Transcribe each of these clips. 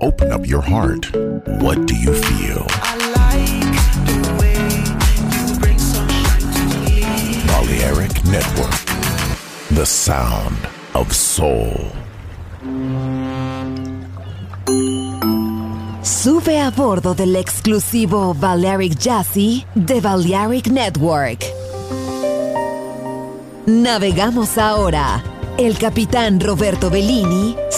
Open up your heart. What do you feel? Like. Balearic Network. The sound of soul. Sube a bordo del exclusivo Balearic Jazzy de Balearic Network. Navegamos ahora. El capitán Roberto Bellini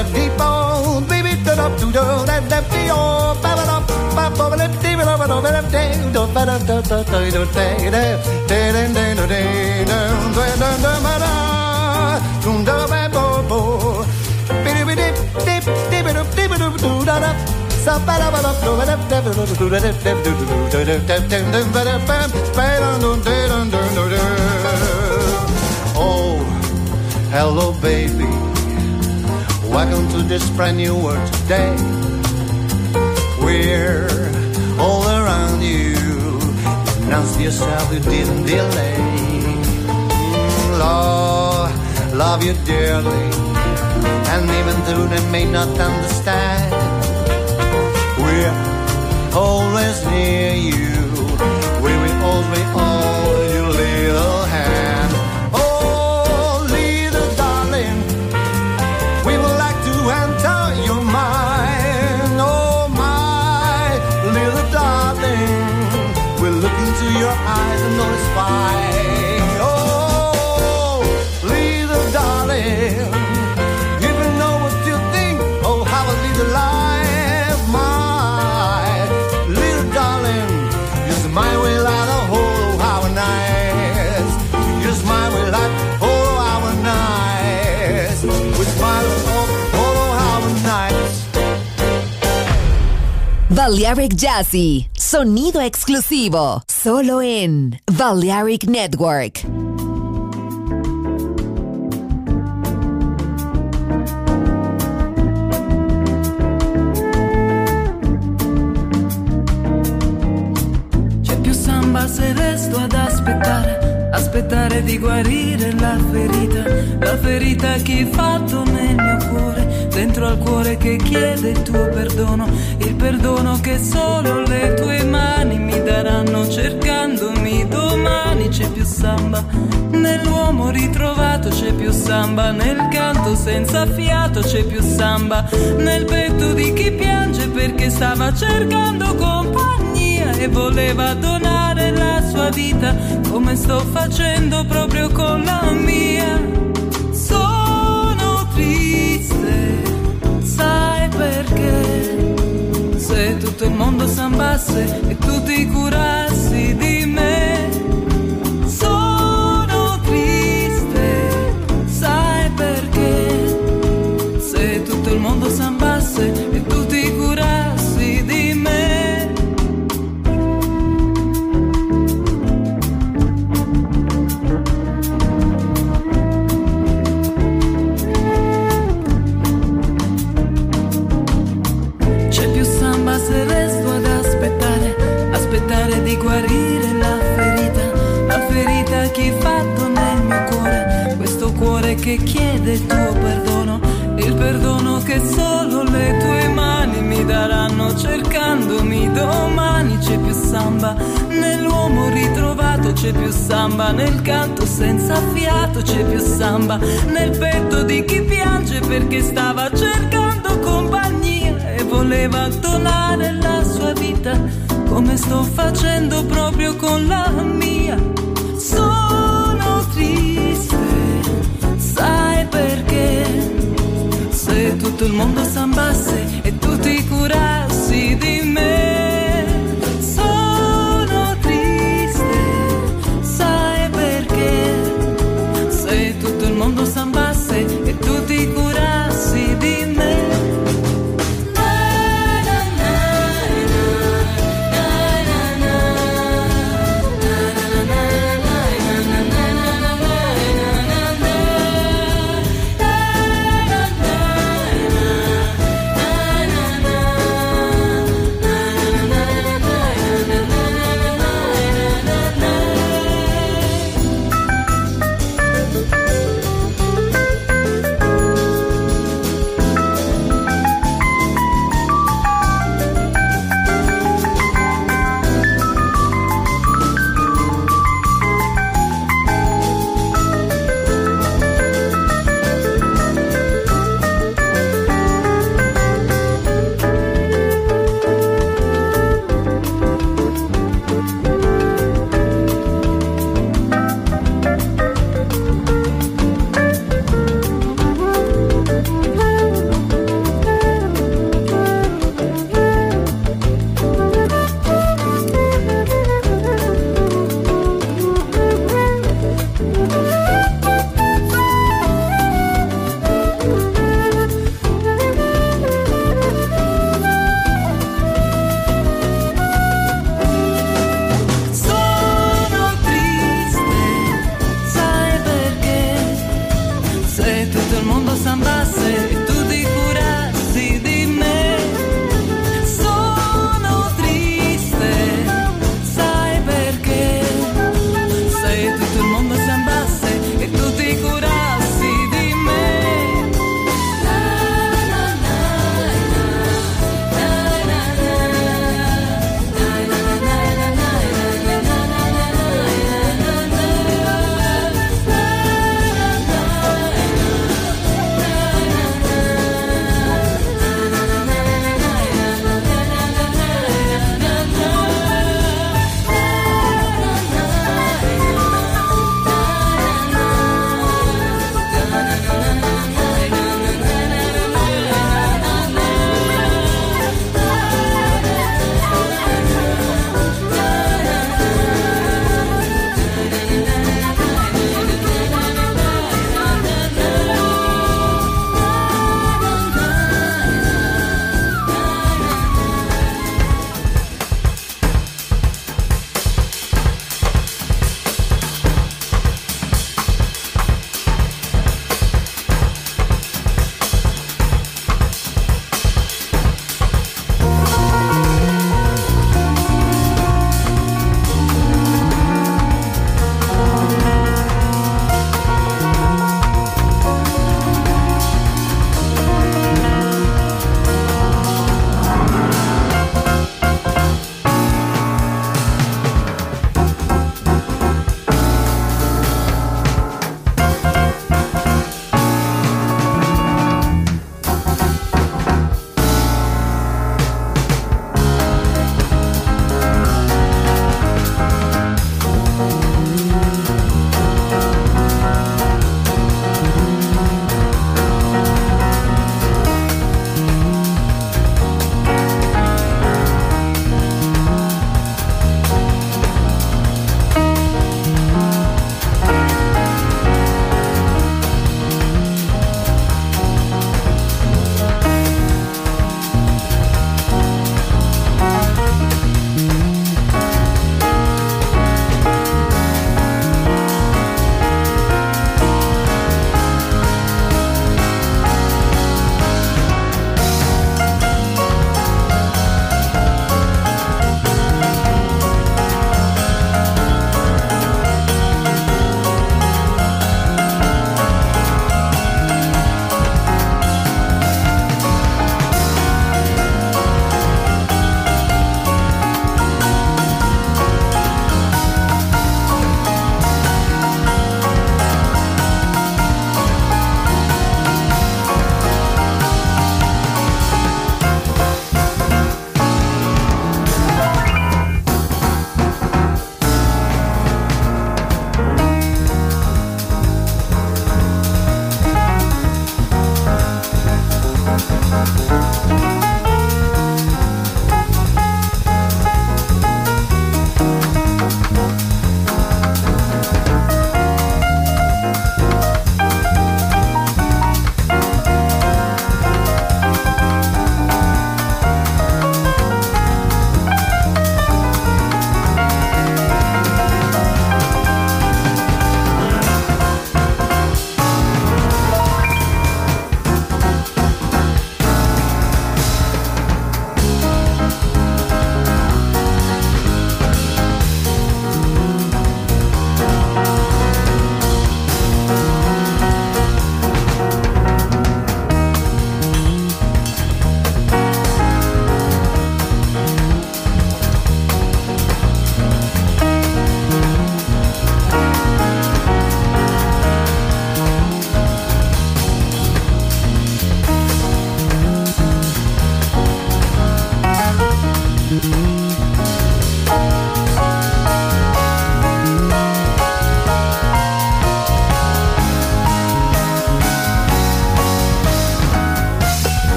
Oh, Oh, hello, baby. Welcome to this brand new world today. We're all around you. Announce yourself, you didn't delay. Lord, love you dearly. And even though they may not understand, we're always near you. Balearic Jazzy, sonido exclusivo, solo en Balearic Network. C'è più samba se resto ad aspettare, aspettare di guarire la ferita, la ferita che hai fatto nel mio dentro al cuore che chiede il tuo perdono, il perdono che solo le tue mani mi daranno cercandomi domani c'è più samba, nell'uomo ritrovato c'è più samba, nel canto senza fiato c'è più samba, nel petto di chi piange perché stava cercando compagnia e voleva donare la sua vita come sto facendo proprio con la mia. Tutto il mondo sambasse e tu ti curassi di che chiede il tuo perdono, il perdono che solo le tue mani mi daranno cercandomi domani c'è più samba, nell'uomo ritrovato c'è più samba, nel canto senza fiato c'è più samba, nel petto di chi piange perché stava cercando compagnia e voleva donare la sua vita come sto facendo proprio con la mia. Tutto il mondo sambasse e tu ti curassi di me. todo el mundo se envase.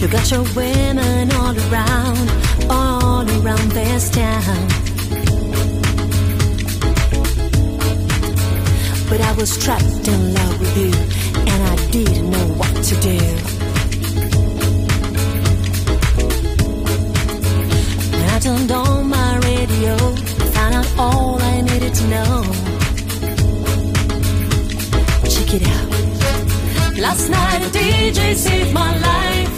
You got your women all around, all around this town. But I was trapped in love with you, and I didn't know what to do. And I turned on my radio, found out all I needed to know. Check it out. Last night a DJ saved my life.